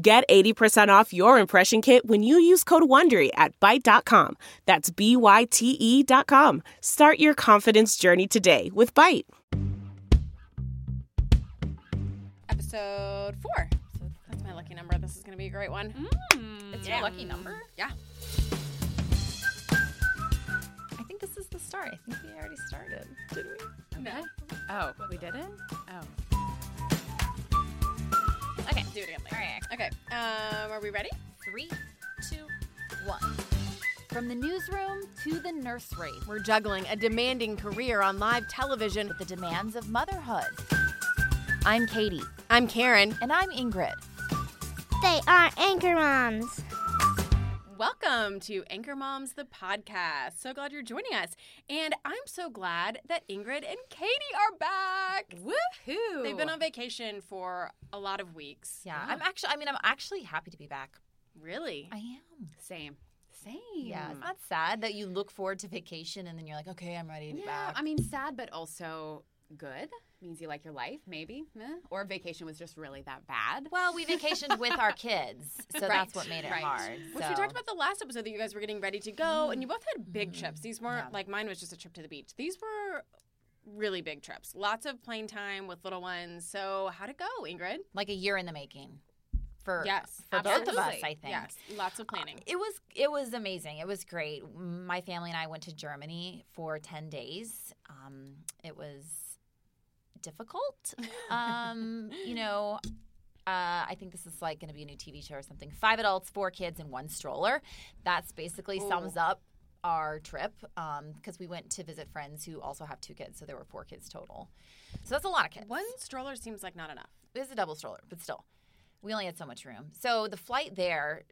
Get 80% off your impression kit when you use code WONDERY at Byte.com. That's B-Y-T-E dot com. Start your confidence journey today with Byte. Episode four. So that's my lucky number. This is going to be a great one. Mm. It's Yeah. your lucky number. Yeah. I think this is the start. I think we already started. Did we? No. Oh, we did it? Oh. Okay, do it again. All Later. right. Okay. Um, are we ready? Three, two, one. From the newsroom to the nursery, We're juggling a demanding career on live television. with the demands of motherhood. I'm Katie, I'm Karen. and I'm Ingrid. They are anchor moms. Welcome to Anchor Moms, the podcast. So glad you're joining us. And I'm so glad that Ingrid and Katie are back. Woohoo! They've been on vacation for a lot of weeks. Yeah, I'm actually. I mean, I'm actually happy to be back. Really? I am. Same. Same. Yeah, it's not sad that you look forward to vacation and then you're like, okay, I'm ready to be Yeah, back. I mean, sad, but also good. Means you like your life, maybe. Eh? Or vacation was just really that bad. well, we vacationed with our kids, so Right, that's what made it right. hard. Which so. we talked about the last episode that you guys were getting ready to go, and you both had big trips. These weren't Yeah. like mine was just a trip to the beach. These were really big trips. Lots of plane time with little ones. So how'd it go, Ingrid? like a year in the making for Yes, for both of us. I think. Yes, lots of planning. It was it was amazing. It was great. My family and I went to Germany for ten days. Um, it was difficult. Um, you know, uh, I think this is like going to be a new TV show or something. Five adults, four kids, and one stroller. That's basically sums up our trip because we went to visit friends who also have two kids, so there were four kids total. So that's a lot of kids. One stroller seems like not enough. It was a double stroller, but still, we only had so much room. So the flight there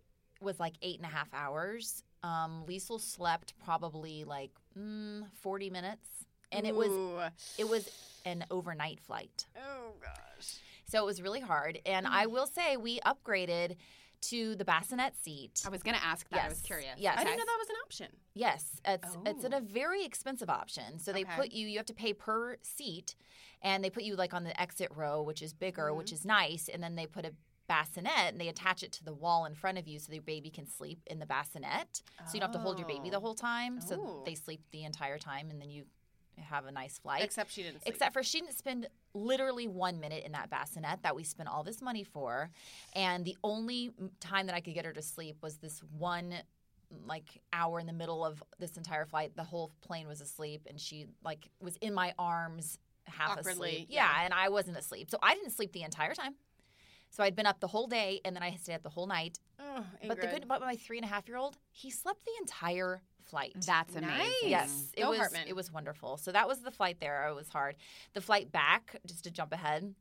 was like eight and a half hours. Um, Liesel slept probably like mm, forty minutes, and it was Ooh. it was an overnight flight. Oh gosh. So it was really hard. And I mm. will say we upgraded to the bassinet seat. I was going to ask that. I was curious. Yes. I didn't know that was an option. Yes, it's it's at Oh. a very expensive option. So they Okay. put you you have to pay per seat, and they put you like on the exit row, which is bigger, mm-hmm. which is nice, and then they put a bassinet and they attach it to the wall in front of you so the baby can sleep in the bassinet. So you don't have to hold your baby the Oh. whole time. So Oh. they sleep the entire time, and then you have a nice flight. Except she didn't. Sleep. Except for she didn't spend literally one minute in that bassinet that we spent all this money for. And the only time that I could get her to sleep was this one like hour in the middle of this entire flight. The whole plane was asleep and she like was in my arms half Awkwardly, asleep. yeah. Yeah, and I wasn't asleep. So I didn't sleep the entire time. So I'd been up the whole day and then I stayed up the whole night. Oh, But the good but my three and a half year old, he slept the entire flight. That's amazing. Nice. Yes, it Go was Hartman. it was wonderful. So that was the flight there. It was hard. The flight back, just to jump ahead,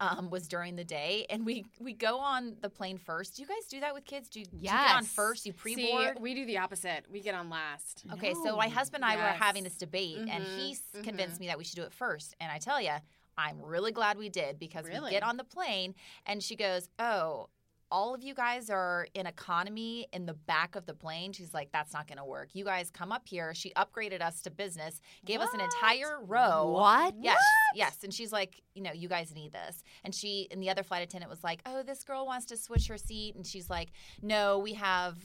um, was during the day, and we we go on the plane first. Do you guys do that with kids? Do you, do you get on first? You pre-board? we do the opposite. We get on last. okay, so my husband and I were having this debate, and Mhm, he s convinced me that we should do it first. And I tell you, I'm really glad we did because we get on the plane, and she goes, "Oh." All of you guys are in economy in the back of the plane. She's like, that's not going to work. You guys come up here. She upgraded us to business, gave us an entire row. What? Yes, yes. And she's like, you know, you guys need this. And she and the other flight attendant was like, oh, this girl wants to switch her seat, and she's like, no, we have,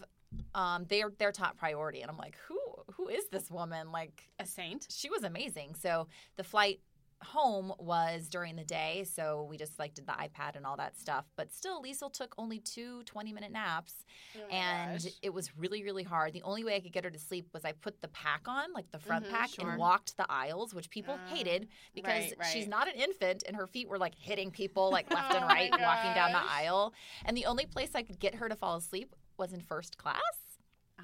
um, they're their top priority. And I'm like, who who is this woman? Like, A saint. she was amazing. So the flight home was during the day so we just like did the ipad and all that stuff but still liesel took only two 20 minute naps Oh and it was really really hard. The only way i could get her to sleep was i put the pack on like the front Mhm, pack sure. and walked the aisles which people Ah, hated because right, she's not an infant and her feet were like hitting people like left and Oh my right walking down the aisle. And the only place i could get her to fall asleep was in first class.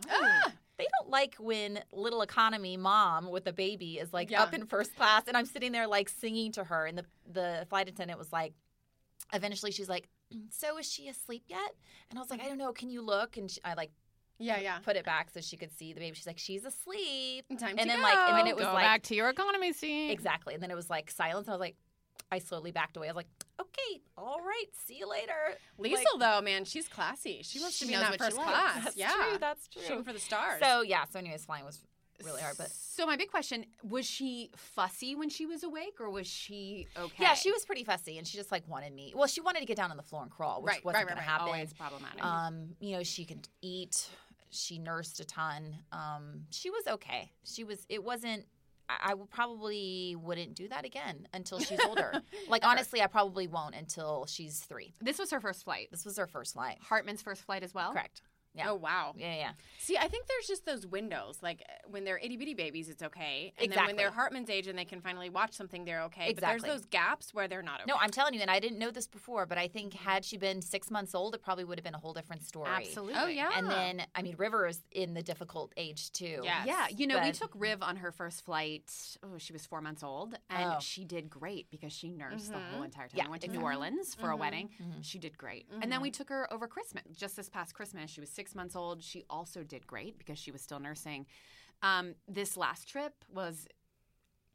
Ah, they don't like when little economy mom with the baby is like Yeah. up in first class and I'm sitting there like singing to her and the the flight attendant was like eventually she's like so is she asleep yet? And I was like, I don't know. Can you look? And she, I like Yeah, yeah. put it back so she could see the baby. She's like, she's asleep. Time and to then like, and then it was Go like back to your economy seat. exactly. And then it was like silence. I was like, I slowly backed away. I was like, okay, all right, see you later. Lisa, Like- though, man, she's classy. She wants She to be in that first class. That's yeah, true. That's true. Shooting for the stars. So yeah. So anyways, flying was really hard, but So my big question: Was she fussy when she was awake, or was she okay? yeah, she was pretty fussy, and she just like wanted me. Well, she wanted to get down on the floor and crawl, which right, wasn't right, going right. to happen. always problematic. Um, you know, she could eat. She nursed a ton. Um, she was okay. She was. It wasn't. I, probably wouldn't do that again until she's older. like honestly, I probably won't until she's three. this was her first flight. This was her first flight. Hartman's first flight as well. Correct. Yeah. Oh wow. Yeah, yeah. See, I think there's just those windows. Like when they're itty bitty babies, it's okay, and then when they're Hartman's age and they can finally watch something, they're okay. Exactly. But there's those gaps where they're not okay. No, I'm telling you, and I didn't know this before, but I think had she been six months old, it probably would have been a whole different story. Absolutely. Oh yeah. And then, I mean, River is in the difficult age too. Yes. Yeah, you know, we took Riv on her first flight. Oh, she was four months old, and Oh. she did great because she nursed the mm-hmm. whole entire time. Yeah, we went to exactly. New Orleans for a mm-hmm. wedding. Mhm. She did great, and then mm-hmm. we took her over Christmas. Just this past Christmas, she was six months old. She also did great because she was still nursing. Um, this last trip was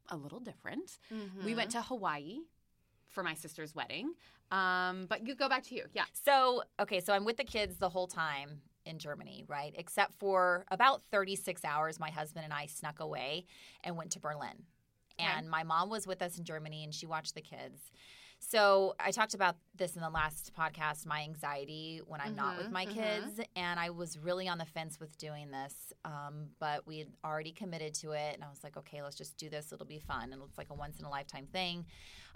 a little different. We went to Hawaii for my sister's wedding. Um, but you go back to you, yeah. So, okay, so I'm with the kids the whole time in Germany, right? Except for about 36 hours, my husband and I snuck away and went to Berlin. Okay. And my mom was with us in Germany and she watched the kids. So, I talked about this in the last podcast my anxiety when I'm not with Mhm, my mhm. kids. And I was really on the fence with doing this. Um, but we had already committed to it. And I was like, okay, let's just do this. It'll be fun. And it's like a once in a lifetime thing.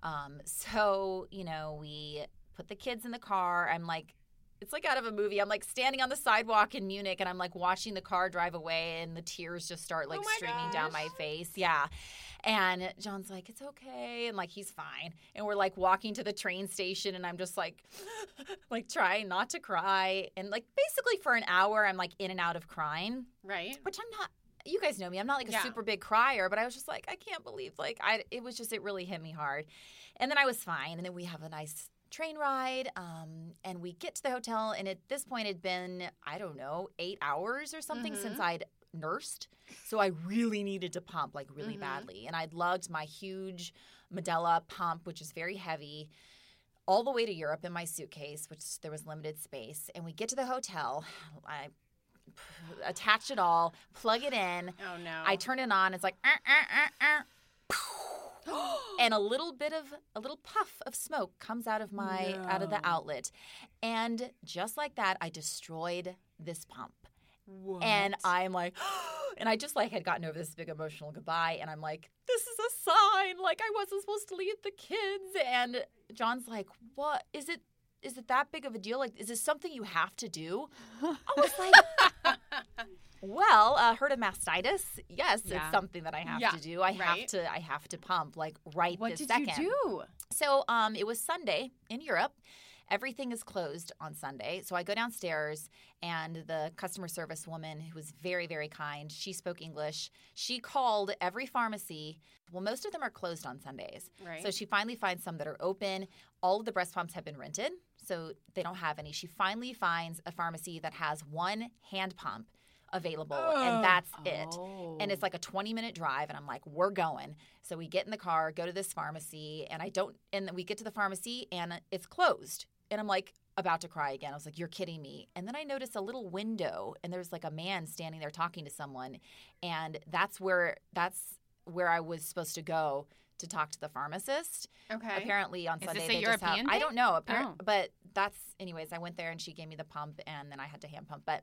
Um, so, you know, we put the kids in the car. I'm like, it's like out of a movie. I'm like standing on the sidewalk in Munich and I'm like watching the car drive away and the tears just start like Oh streaming down my face. Yeah. And John's like, it's okay. And like, he's fine. And we're like walking to the train station and I'm just like, like trying not to cry. And like basically for an hour, I'm like in and out of crying, right. which I'm not. You guys know me. I'm not like a Yeah. super big crier, but I was just like, I can't believe like I. It was just it really hit me hard, and then I was fine. And then we have a nice train ride, um, and we get to the hotel. And at this point, it'd been I don't know eight hours or something since I'd nursed, so I really needed to pump like really Mhm. badly. And I'd lugged my huge Medela pump, which is very heavy. All the way to Europe in my suitcase, which there was limited space. And we get to the hotel. I attach it all, plug it in. Oh no. I turn it on. It's like, "Uh, uh, uh, uh," and a little bit of a little puff of smoke comes out of my out of the outlet, and just like that, I destroyed this pump. What? And I'm like, and I just like had gotten over this big emotional goodbye, and I'm like, this is a sign. Like I wasn't supposed to leave the kids. And John's like, what is it? Is it that big of a deal? Like, is this something you have to do? I was like, well, uh, heard of mastitis? Yes, Yeah. it's something that I have Yeah, to do. I right. have to. I have to pump like right what this did you do? So um, it was Sunday in Europe. Everything is closed on Sunday. So I go downstairs, and the customer service woman, who was very, very kind, she spoke English. She called every pharmacy. Well, most of them are closed on Sundays. Right. So she finally finds some that are open. All of the breast pumps have been rented, so they don't have any. She finally finds a pharmacy that has one hand pump available, and oh. that's it. Oh. And it's oh. like a 20 minute drive, and I'm like, we're going. So we get in the car, go to this pharmacy, and I don't, and then we get to the pharmacy, and it's closed. And I'm like, about to cry again. I was like, you're kidding me. And then I noticed a little window, and there's like a man standing there talking to someone. And that's where, that's where I was supposed to go to talk to the pharmacist. okay. Apparently on Is Sunday this a they just have. European I don't know. Appar- Oh. But that's anyways. I went there and she gave me the pump, and then I had to hand pump. But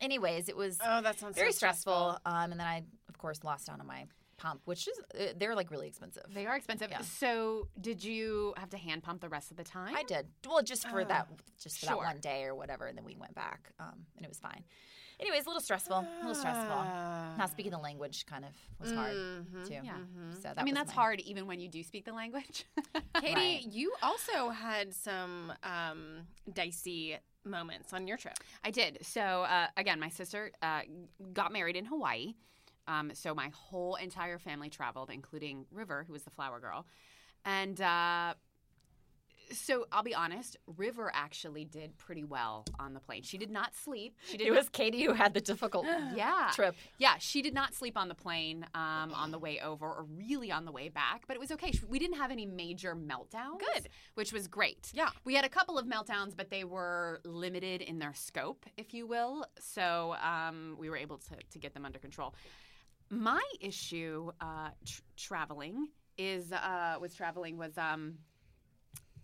anyways, it was Oh, that sounds very so stressful. Um, and then I of course lost out on my pump, which is uh, they're like really expensive. They are expensive. Yeah. So, did you have to hand pump the rest of the time? I did well just for Uh, that just for sure. that one day or whatever, and then we went back, um, and it was fine. Anyways, a little stressful, a little stressful. Ah. Not speaking the language kind of was hard Mhm. too. Yeah. So that I mean, that's my- hard even when you do speak the language. Katie, Right. you also had some um, dicey moments on your trip. I did. So uh, again, my sister uh, got married in Hawaii. Um, so my whole entire family traveled, including River, who was the flower girl. And uh, So I'll be honest. River actually did pretty well on the plane. She did not sleep. She did It not was Katie who had the difficult yeah. trip. Yeah, she did not sleep on the plane um, on the way over or really on the way back, but it was okay. We didn't have any major meltdowns. Good. Which was great. Yeah. We had a couple of meltdowns, but they were limited in their scope, if you will. So um, we were able to, to get them under control. My issue uh, tr- traveling is uh, was traveling was um,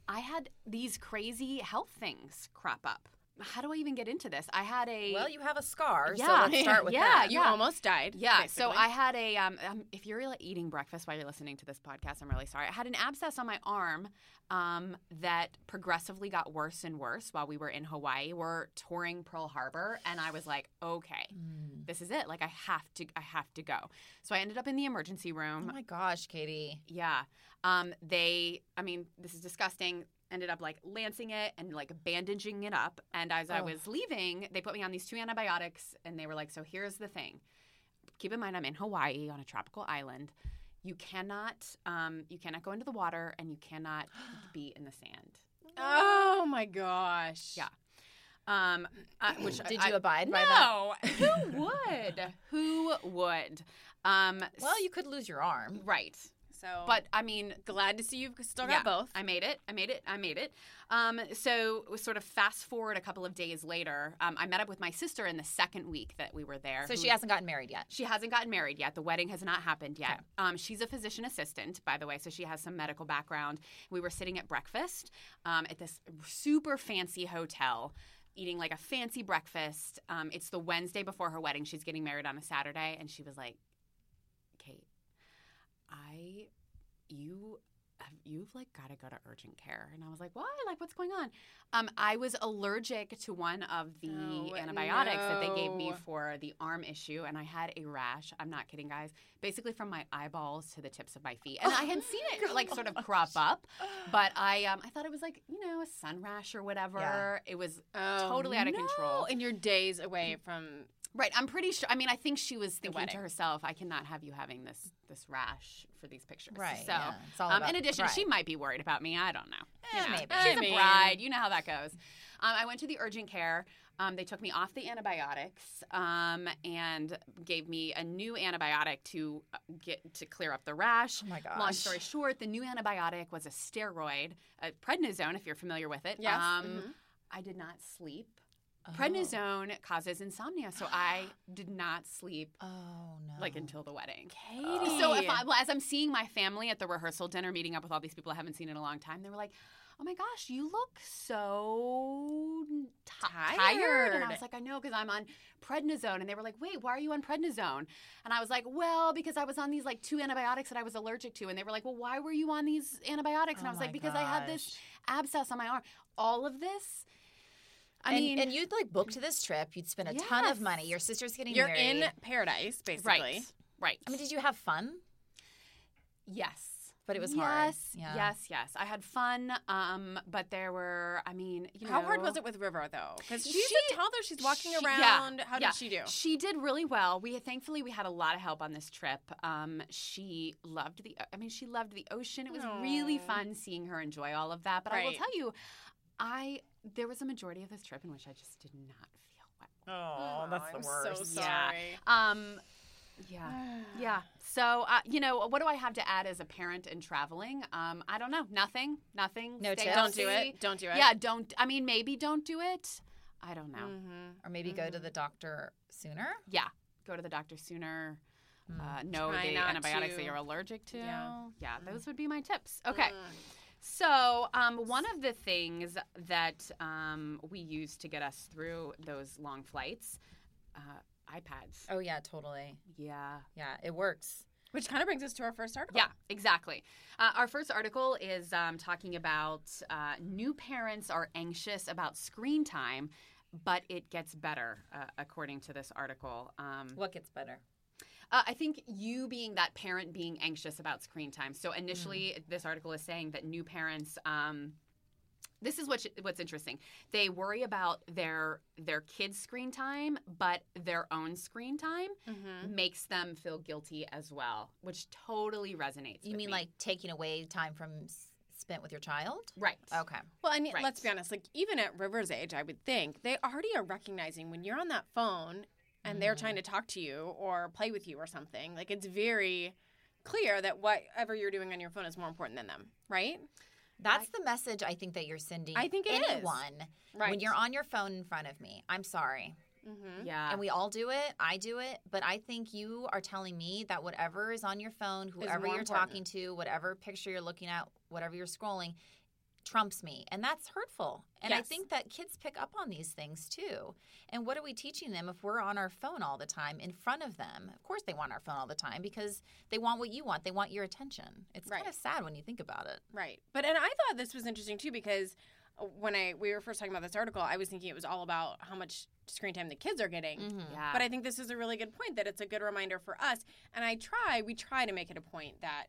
I had these crazy health things crop up. How do I even get into this? I had a Well, you have a scar, so Yeah. let's start with Yeah, that. You yeah. almost died. Yeah, so. I had a. Um, um, if you're like, eating breakfast while you're listening to this podcast, I'm really sorry. I had an abscess on my arm um, that progressively got worse and worse while we were in Hawaii. We're touring Pearl Harbor, and I was like, okay, Mm. this is it. Like, I have to, I have to go. So I ended up in the emergency room. Oh my gosh, Katie. Yeah. Um, they, I mean, this is disgusting. Ended up like lancing it and like bandaging it up. And as I Oh. was leaving, they put me on these two antibiotics and they were like, so here's the thing. Keep in mind, I'm in Hawaii on a tropical island. You cannot, um, you cannot go into the water and you cannot be in the sand. Oh my gosh. Yeah. Um, uh, which Did I, you abide by that? No, who would? Who would? Um, Well, you could lose your arm. right. So, But I mean, glad to see you've still got yeah, both. I made it. I made it. I made it. Um, so we sort of fast forward a couple of days later. Um, I met up with my sister in the second week that we were there. So who- she hasn't gotten married yet. She hasn't gotten married yet. The wedding has not happened yet. Okay. Um, she's a physician assistant, by the way, so she has some medical background. We were sitting at breakfast um, at this super fancy hotel. Eating like a fancy breakfast. Um, it's the Wednesday before her wedding. She's getting married on a Saturday, and she was like, "Kate, I, you, you've like got to go to urgent care." And I was like, "Why? Like, what's going on?" Um, I was allergic to one of the Oh, antibiotics that they gave me for the arm issue, and I had a rash. I'm not kidding, guys. Basically, from my eyeballs to the tips of my feet, and I had seen it like sort of crop up, but I um I thought it was like you know a sun rash or whatever. Yeah. It was Oh, totally out of no. control. And you're days away from. Right. I'm pretty sure. I mean, I think she was thinking to herself, "I cannot have you having this this rash for these pictures." Right. So. yeah. It's all Um, in addition, she might be worried about me. I don't know. Eh, You know, maybe. She's I a mean- bride. You know how that goes. Um, I went to the urgent care. Um, they took me off the antibiotics um, and gave me a new antibiotic to uh, get to clear up the rash. Oh my gosh. Long story short, the new antibiotic was a steroid, a prednisone, if you're familiar with it. Yes. Um, mhm. I did not sleep. Oh. Prednisone causes insomnia, so I did not sleep Oh no. like until the wedding. Katie. So if I, well, as I'm seeing my family at the rehearsal dinner, meeting up with all these people I haven't seen in a long time, they were like, "Oh my gosh, you look so ti- tired." And I was like, "I know because I'm on prednisone." And they were like, "Wait, why are you on prednisone?" And I was like, "Well, because I was on these like two antibiotics that I was allergic to." And they were like, "Well, why were you on these antibiotics?" And I Oh was like, "Because I had this abscess on my arm." All of this. I and, mean, and you'd like booked this trip. You'd spend a ton of money. Your sister's getting you're married. in paradise, basically. right, right. I mean, did you have fun? Yes. But it was yes, hard. Yeah. Yes, yes. I had fun, um, but there were, I mean, you know. How hard was it with River though? Because she's She- a toddler. She's walking she- yeah, around. How yeah. did she do? She did really well. We thankfully we had a lot of help on this trip. Um, she loved the. I mean, she loved the ocean. It was really fun seeing her enjoy all of that. But I will tell you, I there was a majority of this trip in which I just did not feel well. Oh, I'm So Yeah. Um, yeah. Yeah. So, uh, you know, what do I have to add as a parent and traveling? Um, I don't know. Nothing. Nothing. No Stay tips? Don't do it. Don't do it. Yeah. Don't. I mean, maybe don't do it. I don't know. Mm-hmm. Or maybe go to the doctor sooner. Yeah. Go to the doctor sooner. Mm. Uh, know Try the not antibiotics that you're allergic to. Yeah. Yeah, those would be my tips. Okay. Mm. So, um, one of the things that um, we use to get us through those long flights, uh, iPads. Oh yeah, totally. Yeah. Yeah, it works. Which kind of brings us to our first article. Yeah, exactly. Uh, our first article is um, talking about uh, new parents are anxious about screen time, but it gets better, uh, according to this article. Um, What gets better? Uh, I think you being that parent being anxious about screen time. So initially, this article is saying that new parents. Um, this is what what's interesting. They worry about their their kids' screen time, but their own screen time Mm-hmm. makes them feel guilty as well, which totally resonates. You with mean me. like taking away time from s- spent with your child? Right. Okay. Well, and Right. let's be honest, like even at River's age, I would think they already are recognizing when you're on that phone and they're trying to talk to you or play with you or something. Like it's very clear that whatever you're doing on your phone is more important than them, right? That's the message I think that you're sending I think it is. anyone Right. when you're on your phone in front of me. I'm sorry. Mm-hmm. Yeah. And we all do it. I do it. But I think you are telling me that whatever is on your phone, whoever you're important. talking to, whatever picture you're looking at, whatever you're scrolling, trumps me. And that's hurtful. And I think that kids pick up on these things too. And what are we teaching them if we're on our phone all the time in front of them? Of course, they want our phone all the time because they want what you want. They want your attention. It's Right. kind of sad when you think about it. Right. But and I thought this was interesting too because uh, when I we were first talking about this article, I was thinking it was all about how much screen time the kids are getting. yeah. But I think this is a really good point that it's a good reminder for us. And I try, we try to make it a point that,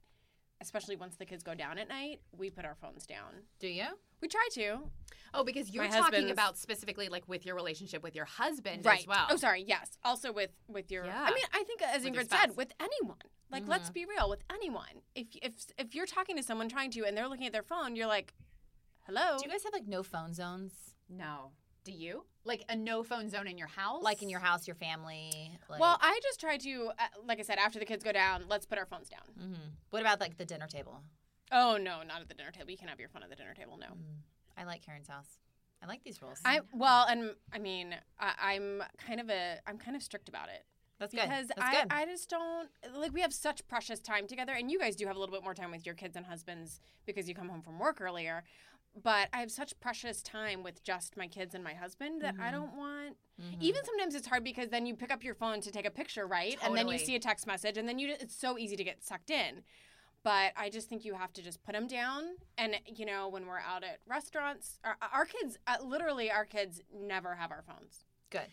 especially once the kids go down at night, we put our phones down. Do you? We try to. oh, because you're my talking husband's- about specifically like with your relationship with your husband right. as well. Oh, sorry. Yes. Also with with your. Yeah. I mean, I think as With your Ingrid said, with anyone. Like, let's mm-hmm. be real. With anyone, if if if you're talking to someone trying to, and they're looking at their phone, you're like, "Hello." Do you guys have like no phone zones? No. Do you? Like a no phone zone in your house? Like in your house, your family? Like, well, I just try to, uh, like I said, after the kids go down, let's put our phones down. hmm What about like the dinner table? Oh no, not at the dinner table. You can have your phone at the dinner table. No. Mm. I like Karen's house. I like these rules. I well, and I mean, I, I'm kind of a, I'm kind of strict about it That's good. because That's I, good. I just don't like. We have such precious time together, and you guys do have a little bit more time with your kids and husbands because you come home from work earlier. But I have such precious time with just my kids and my husband that I don't want. Mhm. Even sometimes it's hard because then you pick up your phone to take a picture, right? And then you see a text message, and then you it's so easy to get sucked in. But I just think you have to just put them down. And you know, when we're out at restaurants, our, our kids, uh, literally, our kids never have our phones. good.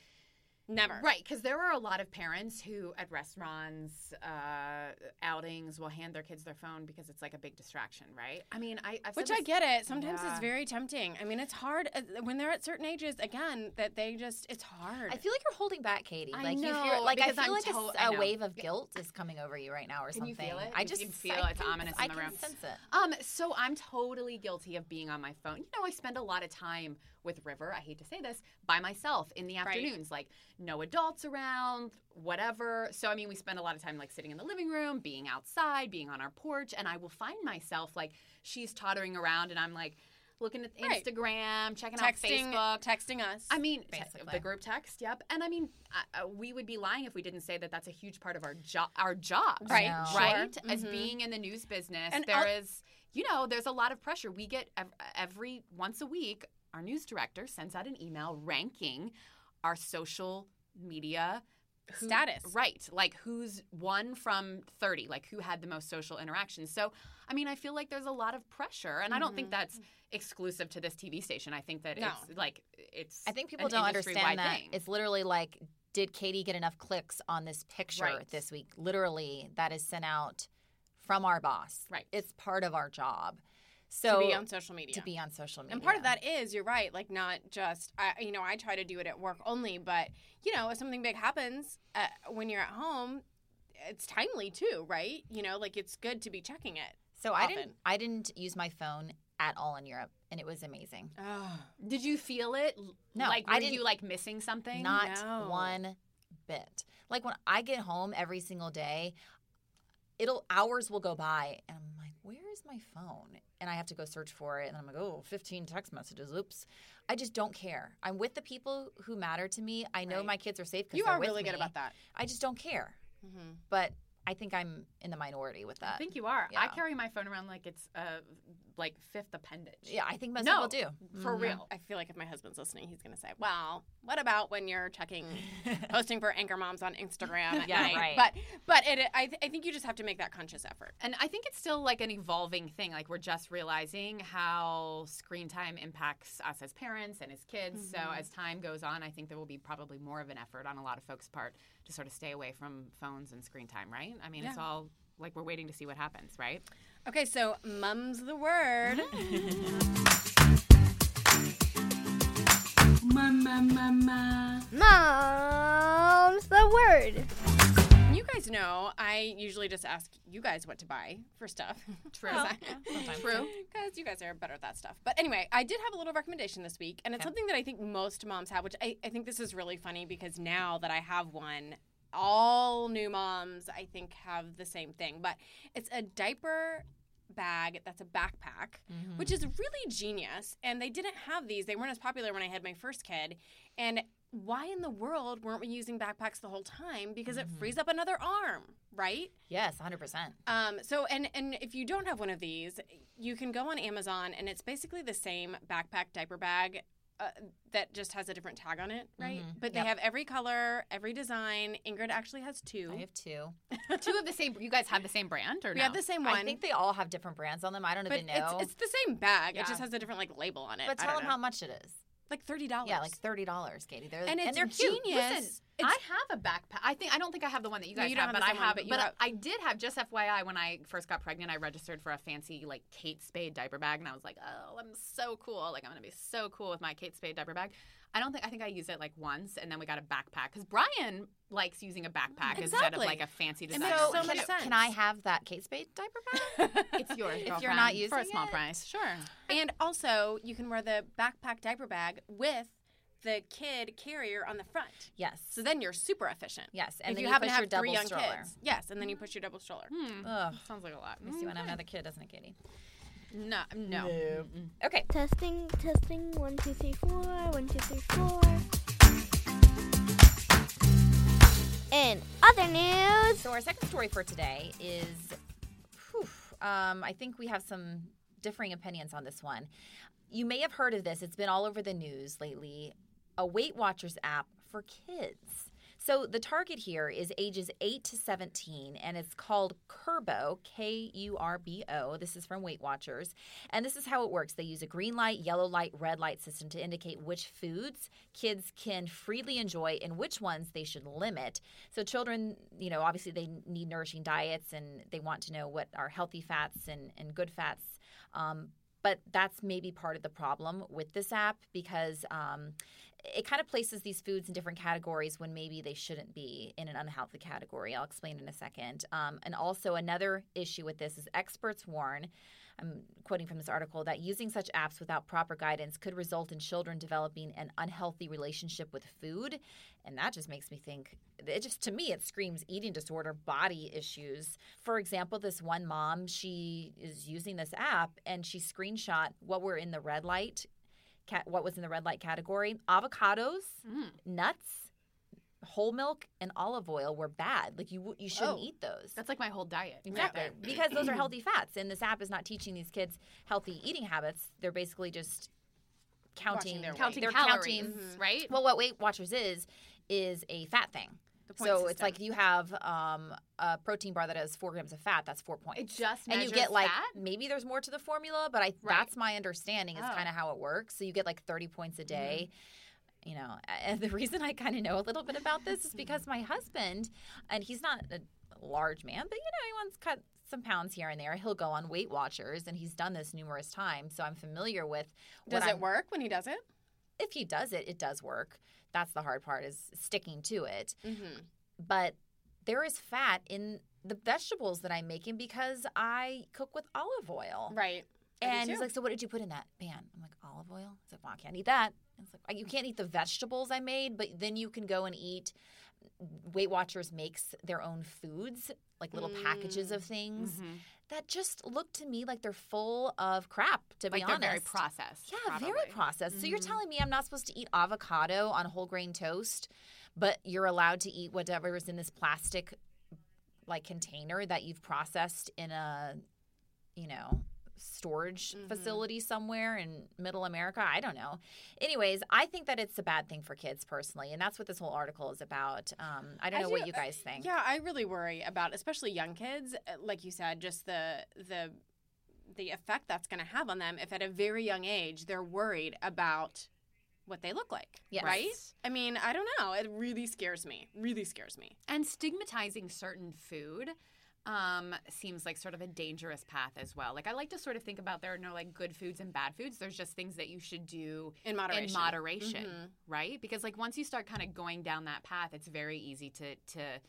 Never. Right, because there are a lot of parents who, at restaurants, uh, outings, will hand their kids their phone because it's like a big distraction, right? I mean, I, I've said Which I get it. Sometimes Yeah. it's very tempting. I mean, it's hard uh, when they're at certain ages. Again, that they just it's hard. I feel like you're holding back, Katie. I Like you know, feel like I feel I'm like a to- s- I a, know. wave of guilt is coming over you right now, or something. Can you something. feel it? I just can feel I it's can- ominous in I the can room. sense it. Um, so I'm totally guilty of being on my phone. You know, I spend a lot of time with River. I hate to say this, by myself in the Right. afternoons, like no adults around, whatever. So I mean, we spend a lot of time like sitting in the living room, being outside, being on our porch, and I will find myself like she's tottering around, and I'm like looking at Right. Instagram, checking texting, out Facebook. texting us. I mean, te- Basically. the group text, yep. And I mean, uh, we would be lying if we didn't say that that's a huge part of our job, our jobs, Right, No. sure. right? As Mhm. being in the news business, And there I'll- is, you know, there's a lot of pressure. We get ev- every once a week, our news director sends out an email ranking our social media who- Status. right? Like who's one from thirty, like who had the most social interactions. So, I mean, I feel like there's a lot of pressure, and I don't think Mhm. that's exclusive to this TV station. I think that No. it's like it's. I think people don't understand that thing. it's literally like, did Katie get enough clicks on this picture Right. this week? Literally, that is sent out from our boss. Right. It's part of our job. So to be on social media. to be on social media. And part of that is you're right, like not just I you know I try to do it at work only, but you know if something big happens uh, when you're at home, it's timely too, right? You know, like it's good to be checking it. So I didn't. I didn't use my phone at all in Europe, and it was amazing. Oh, Did you feel it? No, like I didn't- you like missing something? Not No. one bit. Like when I get home every single day, it'll hours will go by, and I'm like, "Where is my phone?" And I have to go search for it, and I'm like, "Oh, 15 text messages. Oops." I just don't care. I'm with the people who matter to me. I know Right. my kids are safe because you are really good about that. I just don't care. Mm-hmm. But I think I'm in the minority with that. I think you are. I carry my phone around like it's a like fifth appendage. yeah, I think most No, people do. for Mhm. real. I feel like if my husband's listening, he's going to say, "Well, what about when you're checking, posting for Anchor Moms on Instagram Yeah, night?" right. But but it, I, th- I think you just have to make that conscious effort. And I think it's still like an evolving thing. Like we're just realizing how screen time impacts us as parents and as kids. So as time goes on, I think there will be probably more of an effort on a lot of folks' part to sort of stay away from phones and screen time, right? I mean, it's all like we're waiting to see what happens, right? Okay, so mum's the word. Mom's the word. you guys guys know, I usually just ask you guys what to buy for stuff. True. sometimes. True. Because you guys are better at that stuff. But anyway, I did have a little recommendation this week, and it's Okay. something that I think most moms have, which I, I think this is really funny because now that I have one, all new moms, I think, have the same thing. But it's a diaper bag that's a backpack, Mm-hmm. which is really genius. And they didn't have these, they weren't as popular when I had my first kid. And why in the world weren't we using backpacks the whole time? Because it frees up another arm, right? Yes, 100%. Um, so and and if you don't have one of these, you can go on Amazon and it's basically the same backpack diaper bag uh, that just has a different tag on it, right? Mhm. But they have every color, every design. Ingrid actually has two. I have two. Two of the same. You guys have the same brand, or we no? have the same one. I think they all have different brands on them. I don't but even know. it's, it's the same bag. Yeah. It just has a different like label on it. but tell them know. how much it is. like thirty dollars. Yeah, like thirty dollars, Katie. They're And it's they're cute. genius. Listen, It's- I have a backpack. I think I don't think I have the one that you No, guys you don't have, have but I same one, have it. you But have- I did have just FYI when I first got pregnant, I registered for a fancy like Kate Spade diaper bag, and I was like, oh, I'm so cool. Like I'm gonna be so cool with my Kate Spade diaper bag. I don't think I think I used it like once, and then we got a backpack because Brian likes using a backpack instead of like a fancy It makes So, so much can, sense. can I have that Kate Spade diaper bag? It's yours If you're girlfriend, not for a small it? price. Sure. And also, you can wear the backpack diaper bag with the kid carrier on the front. yes. So then you're super efficient. yes, and if then you, you, happen push to your have double three young stroller. kids, yes, and then you push your double stroller. Hmm. Ugh. Sounds like a lot. Makes you want to have another kid, doesn't it, Katie? No, no. Okay. Testing, testing. One, two, three, four. One, two, three, four. In other news, So our second story for today is, whew, um, I think we have some differing opinions on this one. You may have heard of this; it's been all over the news lately. A Weight Watchers app for kids. So the target here is ages 8 to 17, and it's called Kurbo, K U R B O. This is from Weight Watchers. And this is how it works they use a green light, yellow light, red light system to indicate which foods kids can freely enjoy and which ones they should limit. So children, you know, obviously they need nourishing diets and they want to know what are healthy fats and, and good fats. Um, but that's maybe part of the problem with this app because um, it kind of places these foods in different categories when maybe they shouldn't be in an unhealthy category. I'll explain in a second. Um, and also, another issue with this is experts warn. I'm quoting from this article that using such apps without proper guidance could result in children developing an unhealthy relationship with food. And that just makes me think, it just to me, it screams eating disorder, body issues. For example, this one mom, she is using this app and she screenshot what were in the red light, ca- what was in the red light category avocados, Mm. nuts, whole milk, and olive oil were bad. Like you, you shouldn't Oh. eat those. That's like my whole diet. right Exactly. there. because those are healthy fats. And this app is not teaching these kids healthy eating habits. They're basically just counting their weight. Counting they're calories, counting right? well what Weight Watchers is is a fat thing. So system. it's like you have um, a protein bar that has four grams of fat. That's four points. It just and you get like fat? maybe there's more to the formula, but I Right. that's my understanding is Oh. kind of how it works. So you get like 30 points a day. You know, and the reason I kind of know a little bit about this is because my husband, and he's not a large man, but you know, he wants to cut some pounds here and there. He'll go on Weight Watchers, and he's done this numerous times, so I'm familiar with. what Does it I'm- work when he does it? If he does it, it does work. That's the hard part is sticking to it Mm-hmm. but there is fat in the vegetables that I'm making because I cook with olive oil. Right. And he's like, "So what did you put in that pan?" I'm like, "Olive oil." He's like, "Well, I can't eat that." And It's like you can't eat the vegetables I made, but then you can go and eat. Weight Watchers makes their own foods, like little packages of things Mhm. That just look to me like they're full of crap. To Like be honest, very processed. yeah, very probably. processed. So you're Mhm. telling me I'm not supposed to eat avocado on whole grain toast, but you're allowed to eat whatever is in this plastic like container that you've processed in a, you know, storage Mhm. facility somewhere in middle America. I don't know. Anyways, I think that it's a bad thing for kids personally, and that's what this whole article is about. Um, I don't I know do- what you guys think. Yeah, I really worry about, especially young kids. uh, Like you said, just the the the effect that's going to have on them if at a very young age they're worried about what they look like. Yes. Right? I mean, I don't know. It really scares me. Really scares me. And stigmatizing certain food um, seems like sort of a dangerous path as well. Like I like to sort of think about there are no like good foods and bad foods. There's just things that you should do In moderation. in moderation, Mhm. right? Because like once you start kind of going down that path, it's very easy to to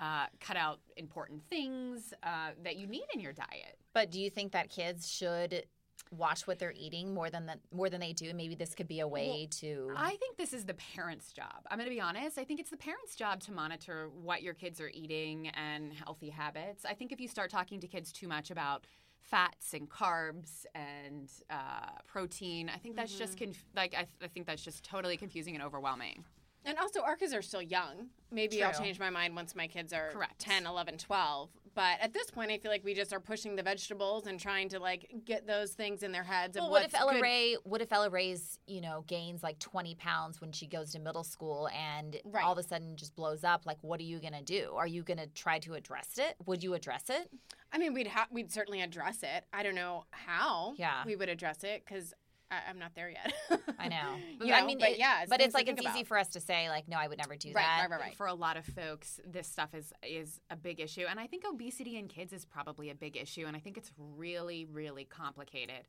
uh, cut out important things uh, that you need in your diet. But do you think that kids should watch what they're eating more than that more than they do? Maybe this could be a way to. I think this is the parents' job. I'm going to be honest. I think it's the parents' job to monitor what your kids are eating and healthy habits. I think if you start talking to kids too much about fats and carbs and uh, protein, I think that's just conf- like I, th- I think that's just totally confusing and overwhelming. And also, our kids are still young. Maybe I'll change my mind once my kids are Correct. 10, 11, 12. But at this point, I feel like we just are pushing the vegetables and trying to like get those things in their heads. Of Well, what if Ella good- Ray? What if Ella Ray's you know gains like twenty pounds when she goes to middle school and Right. all of a sudden just blows up? Like, what are you gonna do? Are you gonna try to address it? Would you address it? I mean, we'd ha- we'd certainly address it. I don't know how. Yeah. we would address it because I'm not there yet. I know. You I mean, but it- yeah, but it's like think it's easy for us to say like, no, I would never do Right, that. right, right, right. For a lot of folks, this stuff is is a big issue, and I think obesity in kids is probably a big issue, and I think it's really, really complicated.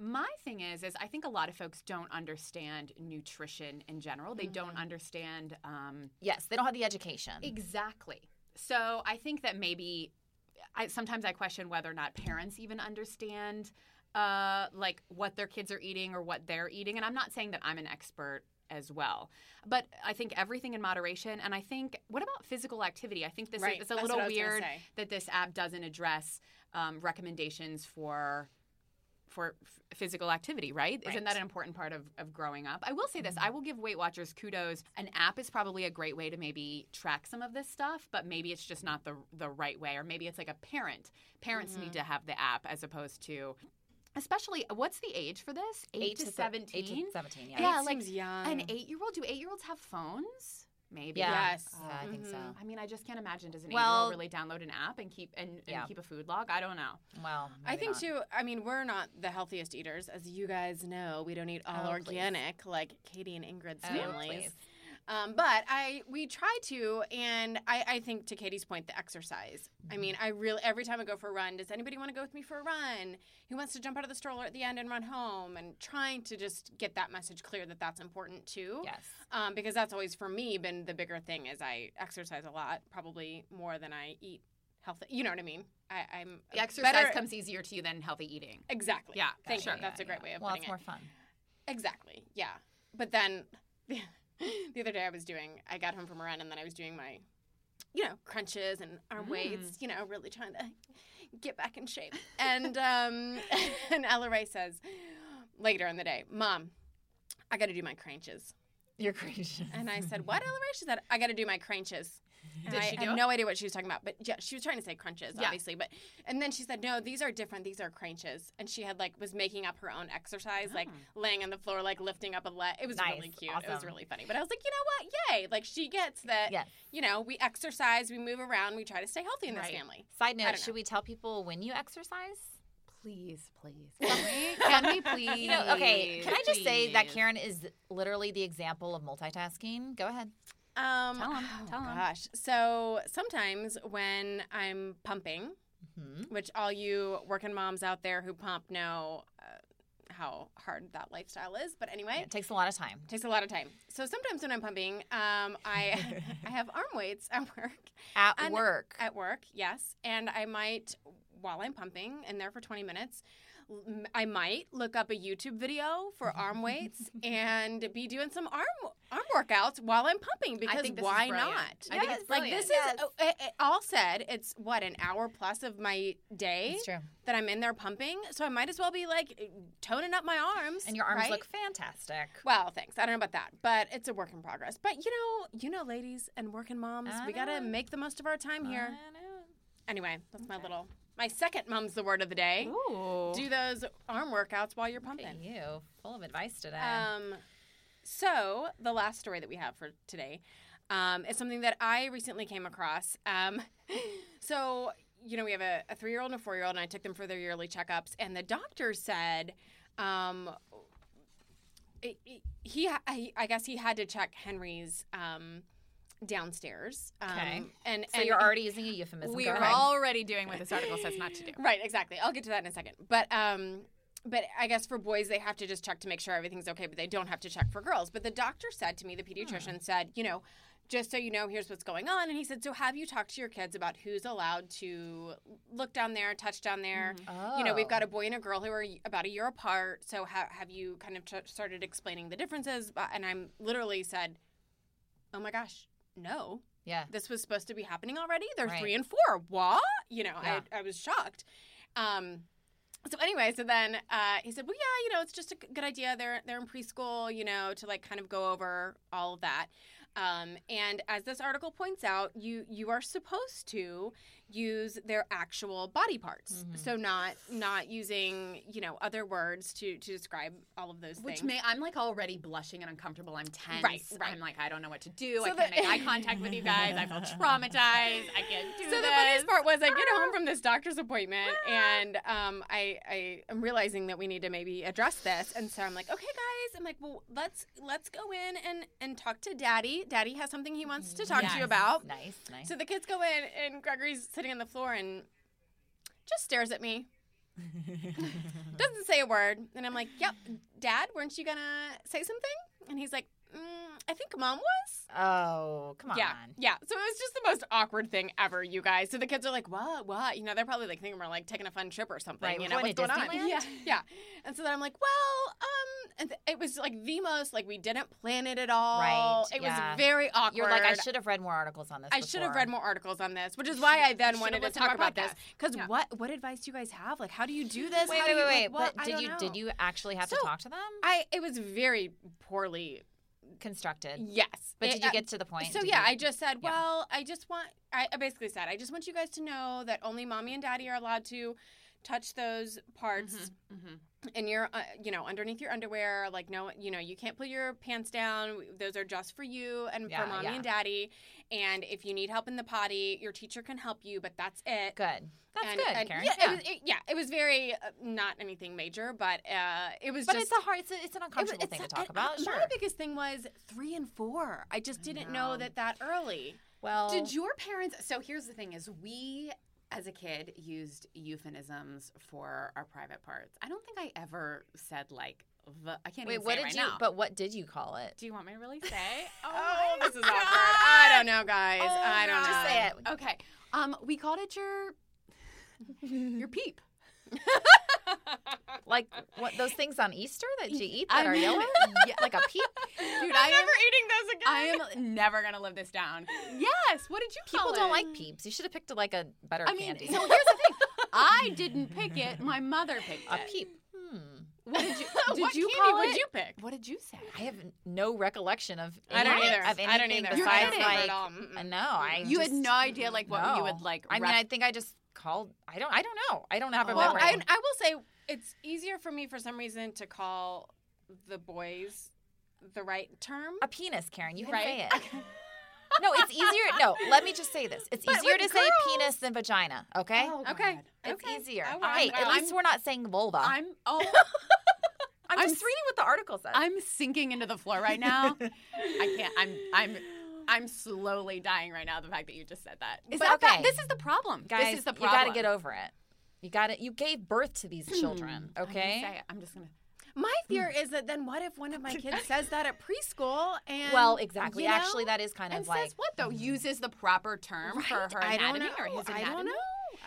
My thing is, is I think a lot of folks don't understand nutrition in general. They don't Mm-hmm. understand um, Yes, they don't have the education. Exactly. So I think that maybe I sometimes I question whether or not parents even understand uh, like what their kids are eating or what they're eating. And I'm not saying that I'm an expert as well, but I think everything in moderation. And I think what about physical activity? I think this Right, is it's a that's little what I was gonna weird that this app doesn't address um, recommendations for for f- physical activity, right? Isn't that an important part of, of growing up? I will say this I will give Weight Watchers kudos. An app is probably a great way to maybe track some of this stuff, but maybe it's just not the, the right way. Or maybe it's like a parent. Parents need to have the app as opposed to, especially, what's the age for this? Eight, to, se- 17? Eight to seventeen. Yeah. Yeah, It like seems young. An eight year old? Do eight year olds have phones? Maybe. Yeah. Yes. Yeah, I think so. Mhm. I mean, I just can't imagine. Does an Well- eight-year-old really download an app and keep and, and Yeah. keep a food log? I don't know. Well, I think not. too. I mean, we're not the healthiest eaters, as you guys know. We don't eat all Oh, please. organic like Katie and Ingrid's Oh, families. please. Um, but I we try to, and I, I think to Katie's point, the exercise. I mean, Mm-hmm. I really every time I go for a run, does anybody want to go with me for a run? Who wants to jump out of the stroller at the end and run home? And trying to just get that message clear that that's important too. Yes. Um, because that's always for me been the bigger thing is I exercise a lot, probably more than I eat healthy. You know what I mean? I, I'm The exercise better- comes easier to you than healthy eating. Exactly. Yeah, Thank sure. you. That's a great way of Well, putting it's more fun. Exactly. Yeah. But then the other day I was doing, I got home from a run and then I was doing my, you know, crunches and arm Mm. weights, you know, really trying to get back in shape. And um, and Ella Ray says later in the day, Mom, I got to do my crunches. You're crazy. And I said, What, Ella Ray? She said, I got to do my crunches. And Did I she do had it? no idea what she was talking about, but yeah, she was trying to say crunches, Yeah. obviously. But and then she said, "No, these are different. These are crunches." And she had like was making up her own exercise, like oh. laying on the floor, like lifting up a leg. It was Nice. really cute. It was Awesome. really funny. But I was like, you know what? Yay! Like she gets that. Yes. You know, we exercise, we move around, we try to stay healthy in this Right. family. Side I note: don't Should know. we tell people when you exercise? Please, please. Can we? Can we please? You know, okay. Can I just say that Karen is literally the example of multitasking? Go ahead. Um, Tell 'em, oh, tell 'em. Gosh. So sometimes when I'm pumping, Mhm. which all you working moms out there who pump know uh, how hard that lifestyle is. But anyway, It takes a lot of time. takes a lot of time. So sometimes when I'm pumping, um, I I have arm weights at work. At And- work. At work, yes, and I might while I'm pumping in there for 20 minutes. L- I might look up a YouTube video for arm weights and be doing some arm arm workouts while I'm pumping because think why brilliant. not? I think it's like this Yes. is uh, uh, uh, all said. It's what an hour plus of my day true. that I'm in there pumping, so I might as well be like toning up my arms. And your arms right? look fantastic. Well, thanks. I don't know about that, but it's a work in progress. But you know, you know, ladies and working moms, I we gotta make the most of our time here. I know. Anyway, that's my little, my second mom's the word of the day. Ooh. Do those arm workouts while you're pumping. you, full of advice today. Um, so the last story that we have for today um, is something that I recently came across. Um, so you know, we have a, a three-year-old and a four-year-old, and I took them for their yearly checkups, and the doctor said. Um, he, I, I guess he had to check Henry's um, downstairs. Um, Okay. and so and you're already using a euphemism. We Go are ahead. already doing what this article says not to do. Right, exactly. I'll get to that in a second. But um but I guess for boys they have to just check to make sure everything's okay, but they don't have to check for girls. But the doctor said to me, the pediatrician said, you know, just so you know, here's what's going on. And he said, so have you talked to your kids about who's allowed to look down there, touch down there? Oh. You know, we've got a boy and a girl who are about a year apart. So ha- have you kind of t- started explaining the differences? And I'm literally said, oh my gosh, no. Yeah. This was supposed to be happening already. They're Right. three and four. What? You know, Yeah. I, I was shocked. Um, so anyway, so then uh, he said, "Well, yeah, you know, it's just a good idea. They're they're in preschool, you know, to like kind of go over all of that." Um, and as this article points out, you you are supposed to use their actual body parts, Mm-hmm. so not not using you know other words to to describe all of those Which things. may I'm like already blushing and uncomfortable. I'm tense. Right, right. I'm like I don't know what to do. So I can't the- make eye contact with you guys. I feel traumatized. I can't do so this. the funniest part was I get home from this doctor's appointment and um, I I am realizing that we need to maybe address this and so I'm like okay guys I'm like well let's let's go in and and talk to Daddy Daddy has something he wants to talk to you about Nice, nice. so the kids go in and Gregory's sitting on the floor and just stares at me. Doesn't say a word. And I'm like yep Dad weren't you gonna say something? And he's like mm, I think Mom was oh, come on. yeah, yeah. So it was just the most awkward thing ever, you guys. So the kids are like, "What? What?" You know, they're probably like thinking we're like taking a fun trip or something. Right, you know, going what's going on? Yeah, yeah. And so then I'm like, "Well, um," and th- it was like the most like we didn't plan it at all. Right, It yeah. was very awkward. You're like, I should have read more articles on this. I should have read more articles on this, which is why I then wanted to talk about this. Because Yeah. what what advice do you guys have? Like, how do you do this? Wait, How wait, you, wait, wait. what? But I did you know. did you actually have to talk to them? I it was very poorly. Constructed. Yes, But It- did you uh, get to the point? So Did yeah, you- I just said, Yeah. well, I just want. I I basically said, I just want you guys to know that only mommy and daddy are allowed to touch those parts Mm-hmm. and you're uh, you know underneath your underwear like no you know you can't pull your pants down those are just for you and Yeah, for mommy yeah. and daddy and if you need help in the potty your teacher can help you but that's it Good. That's and, good, and Karen. yeah, It was, it, yeah it was very uh, not anything major but uh it was but just it's a hard. It's, a, it's an uncomfortable it's- thing to talk about. Sure. My biggest thing was three and four. I just didn't know No. that that early. well, Did your parents? So here's the thing: is we, as a kid, used euphemisms for our private parts. I don't think I ever said like I can't wait? even What say it did right you? now. But what did you call it? do you want me to really say? Oh, my this is awkward. I don't know, guys. Oh, I don't Just know. say it. Okay. Um, we called it your your peep. Like what? Those things on Easter that you eat I that are mean, yellow? yeah. Like a peep? Dude, I am. Never eating those again. I am never gonna live this down. Yes. What did you People don't it? like peeps. You should have picked like a better I mean, candy. so here's the thing. I didn't pick it. My mother picked a it. A peep. What did you? Did what you candy call would it? you pick? What did you say? I have no recollection of. I don't either. Of anything I don't either. You're Besides, like, at I know. You just, had no idea like what you would like. I mean, I think I just called. I don't. I don't know. I don't have a Well, memory. I, I will say it's easier for me for some reason to call the boys the right term. a penis, Karen. You can Right. say it. no, it's easier. No, let me just say this. It's But easier to with say penis than vagina. Okay. Oh, Okay. God. It's Okay. easier. I will. hey, at I'm- least we're not saying vulva. I'm, I'm oh just I'm reading what the article says. I'm sinking into the floor right now. I can't. I'm I'm I'm slowly dying right now. The fact that you just said that. Is But that okay. that? This is the problem. Guys, this is the problem. you got to get over it. You got to You gave birth to these hmm. children. I'm gonna Okay. say. I'm just gonna. My hmm. fear is that then what if one of my kids says that at preschool and Well, exactly. you know, Actually, that is kind And of like says what though? Hmm. Uses the proper term for Right. her I don't anatomy know. or his I don't know.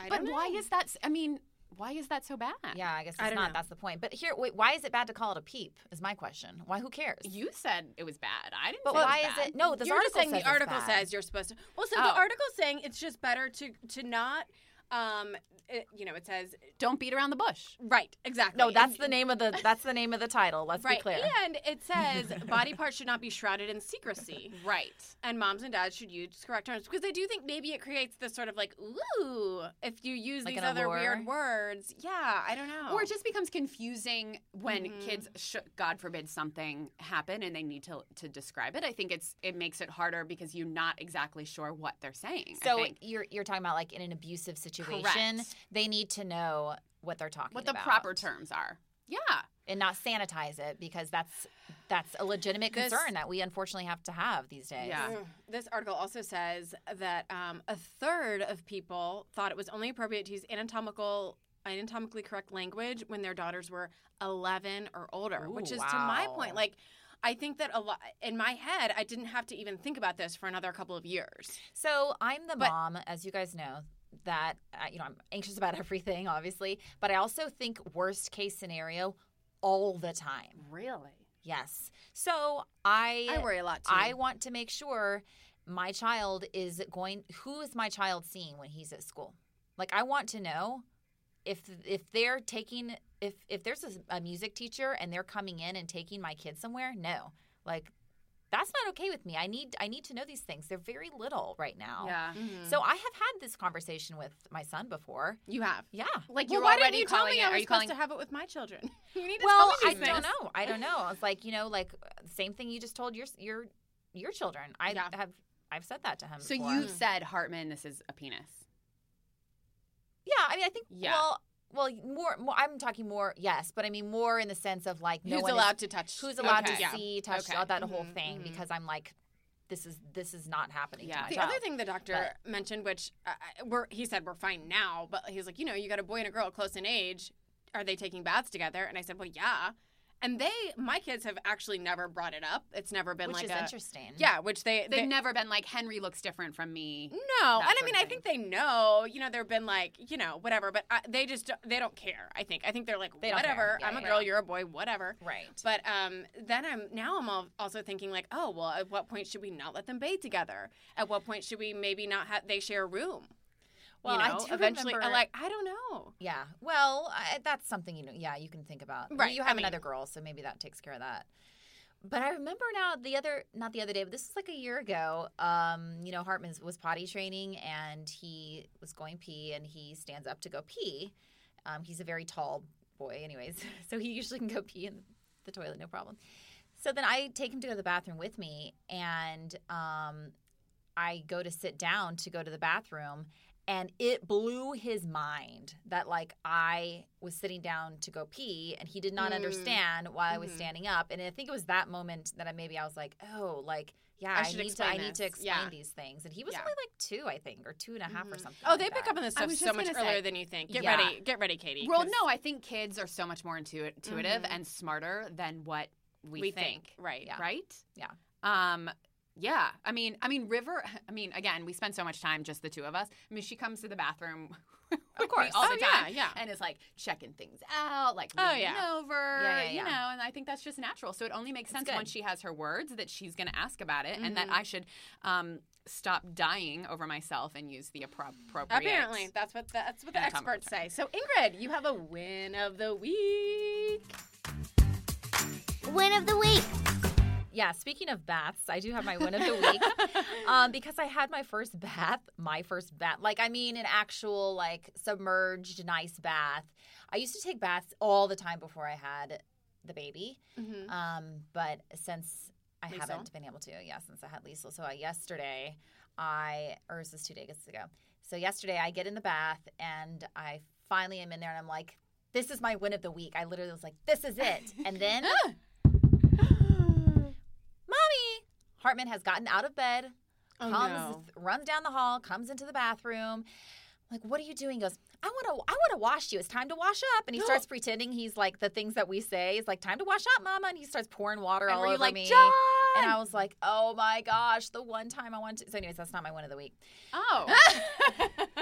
I But don't why know. is that? s- I mean, why is that so bad? Yeah, I guess it's don't know. That's the point. But here, wait, why is it bad to call it a peep? Is my question. Why? Who cares? You said it was bad. I didn't. But say it was why is bad. it? No, this You're article saying says the article it's bad. says you're supposed to. Well, so Oh. the article's saying it's just better to to not. Um, it, you know, it says Don't beat around the bush. right, exactly. No, that's And- the name of the. That's the name of the title. Let's right, be clear. and it says body parts should not be shrouded in secrecy. Right. And moms and dads should use correct terms because I do think maybe it creates this sort of like ooh if you use Like these other allure? weird words. Yeah, I don't know. Or it just becomes confusing when Mhm. kids, sh- God forbid, something happen and they need to to describe it. I think it's it makes it harder because you're not exactly sure what they're saying. So you're you're talking about like in an abusive situation, Correct. They need to know what they're talking what the about. proper terms are. Yeah. and not sanitize it because that's that's a legitimate This- concern that we unfortunately have to have these days. Yeah. This article also says that um, a third of people thought it was only appropriate to use anatomical anatomically correct language when their daughters were 11 or older, Ooh, which is to my point like I think that a lot in my head, I didn't have to even think about this for another couple of years. So I'm the But- mom, as you guys know, that uh, you know I'm anxious about everything, obviously, but I also think worst case scenario all the time. Really? Yes. So I I worry a lot too. I want to make sure my child is going. Who is my child seeing when he's at school? Like I want to know if if they're taking if if there's a, a music teacher and they're coming in and taking my kid somewhere. No, like that's not okay with me. I need I need to know these things. They're very little right now. Yeah. Mhm. So I have had this conversation with my son before. you have. Yeah. Like Well, you're why didn't already you tell me it. I Are was you supposed calling? to have it with my children? you need to Well, tell I me these don't know. I don't know. It's like you know, like same thing you just told your your your children. I Yeah. have I've said that to him. So before. you said Hartman, this is a penis. Yeah, I mean, I think. Yeah. Well, well, more, more. I'm talking more. Yes, but I mean more in the sense of like no Who's one is- allowed to touch? who's allowed Okay. to Yeah. see, touch Okay. all that whole Mhm, thing mhm. because I'm like, this is this is not happening Yeah. to my The child. other thing the doctor mentioned, which uh, we're, he said we're fine now, but he's like, you know, you got a boy and a girl close in age. Are they taking baths together? And I said, well, yeah. And they, my kids have actually never brought it up. It's never been like which like is a interesting. yeah, which they They've they, never been like Henry looks different from me. no, and I mean, I think they know. You know, they've been like, you know, whatever, but uh, they just they don't care. I think. I think they're like, They whatever. Yeah, I'm a girl, yeah. you're a boy, whatever. Right. But um, then I'm now I'm al- also thinking like, oh well, at what point should we not let them bathe together? At what point should we maybe not have they share a room? Well, you I know, do eventually, remember- like I don't know. Yeah. Well, I, that's something you know. Yeah, you can think about. Right, You I have mean- another girl, so maybe that takes care of that. But I remember now the other, not the other day, but this is like a year ago. Um, you know, Hartman was potty training, and he was going pee, and he stands up to go pee. Um, he's a very tall boy, anyways, so he usually can go pee in the toilet, no problem. So then I take him to go to the bathroom with me, and um, I go to sit down to go to the bathroom, and it blew his mind that like I was sitting down to go pee and he did not Mm. understand why I was Mhm. standing up. And I think it was that moment that I maybe I was like, oh, like yeah, I I, should need to I explain need to explain Yeah. these things. And he was Yeah. only like two, I think, or two and a half or Mhm. something. Oh, like they pick that. up on this stuff so much gonna earlier say- than you think. Get Yeah. ready, get ready, Katie. well no, I think kids are so much more intu- intuitive Mhm. and smarter than what we, we think. think right. Yeah. Right? Yeah. Um. Yeah. I mean, I mean, River. I mean, again, we spend so much time just the two of us. I mean, she comes to the bathroom. with me course. all Oh, the yeah, time, yeah. and is like checking things out, like Oh, leaning yeah. over, Yeah, yeah, you know. And I think that's just natural. So it only makes It's sense good. when she has her words that she's going to ask about it, and that Mhm. I should um, stop dying over myself and use the appro- appropriate. Apparently, that's what the, that's what the experts say. So, Ingrid, you have a win of the week. Win of the week. Yeah, speaking of baths, I do have my win of the week. um, because I had my first bath, my first bath. Like, I mean, an actual, like, submerged, nice bath. I used to take baths all the time before I had the baby. Mhm. Um, but since I haven't been able to, yeah, since I had Liesel. So I, yesterday, I, or is this is two days ago. So yesterday, I get in the bath and I finally am in there and I'm like, this is my win of the week. I literally was like, this is it. And then, Hartman has gotten out of bed, Oh, comes, no. runs down the hall, comes into the bathroom. I'm like, what are you doing? He goes, I want to, I want to wash you. It's time to wash up. And he starts pretending he's like the things that we say. He's like, time to wash up, mama. And he starts pouring water And all over like, me. John? And I was like, oh my gosh, the one time I wanted to. So, anyways, that's not my one of the week. Oh.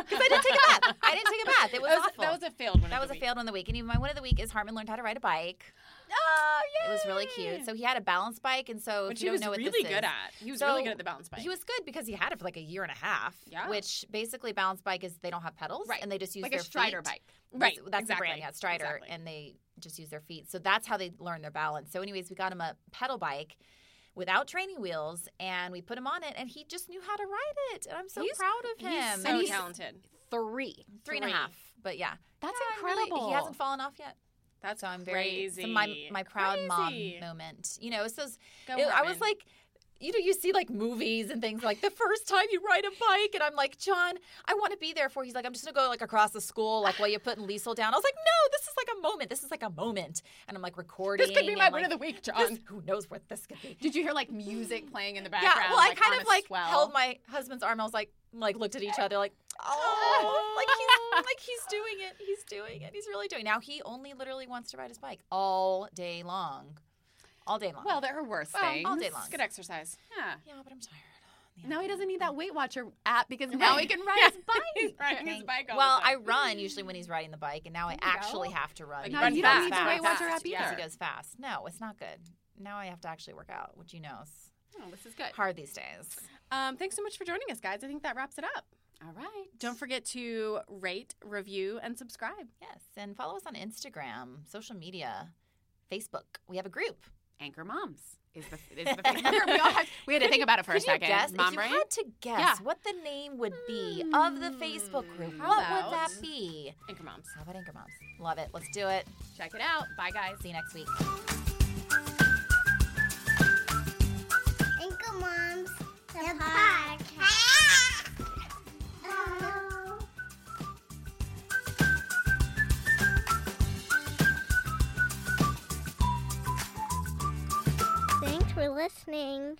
Because I didn't take a bath. I didn't take a bath. It was, that, was, awful. that was a failed one. That was a week. failed one of the week. And even my one of the week is Hartman learned how to ride a bike. Oh, It was really cute. So he had a balance bike. And so, if which you he don't was know what really this good is, at. He was So, really good at the balance bike. He was good because he had it for like a year and a half. Yeah. Which basically balance bike is they don't have pedals. Right. And they just use like their a Strider feet. bike. right. That's, that's exactly. the brand, yeah, Strider, Exactly. and they just use their feet. So that's how they learn their balance. So, anyways, we got him a pedal bike without training wheels, and we put him on it, and he just knew how to ride it. And I'm so He's- proud of him. He's so And he's- talented. Three. three and a three. half, but yeah, That's Yeah, I'm really- incredible. he hasn't fallen off yet, That's I'm very crazy. my my proud Crazy. mom moment. You know, it's those. Go it- I was like. You know, you see like movies and things like the first time you ride a bike, and I'm like, John, I want to be there for. He's like, I'm just gonna go like across the school, like while you're putting Liesel down. I was like, no, this is like a moment. This is like a moment, and I'm like recording. this could be my and, win like, of the week, John. this- who knows what this could be? Did you hear like music playing in the background? Yeah, well, I like, kind of like swell? held my husband's arm. I was like, like looked at each other, like, oh, like he's like he's doing it. He's doing it. He's really doing. it. Now he only literally wants to ride his bike all day long, all day long. Well, there are worse Well, things. all day long. It's good exercise. Yeah. yeah, but I'm tired. Now he doesn't need that Weight Watcher app because now he can ride his bike. He's bike. riding his bike all well, the I run usually when he's riding the bike, and now I actually go. have to run. Like, because No, run he you don't need the fast. Weight Watcher app yeah. Because either. he goes fast. No, it's not good. Now I have to actually work out, which you know Oh, this is good. hard these days. Um, thanks so much for joining us, guys. I think that wraps it up. All right. Don't forget to rate, review, and subscribe. Yes, and follow us on Instagram, social media, Facebook. We have a group. Anchor Moms is the is the thing. we, all had, we had to think about it for a Could you second. guess Mom if you brain? had to guess Yeah. what the name would be of the Facebook group? How What would that be? Anchor Moms. How about Anchor Moms? Love it. Let's do it. Check it out. Bye, guys. See you next week. Anchor Moms, the, podcast. For listening.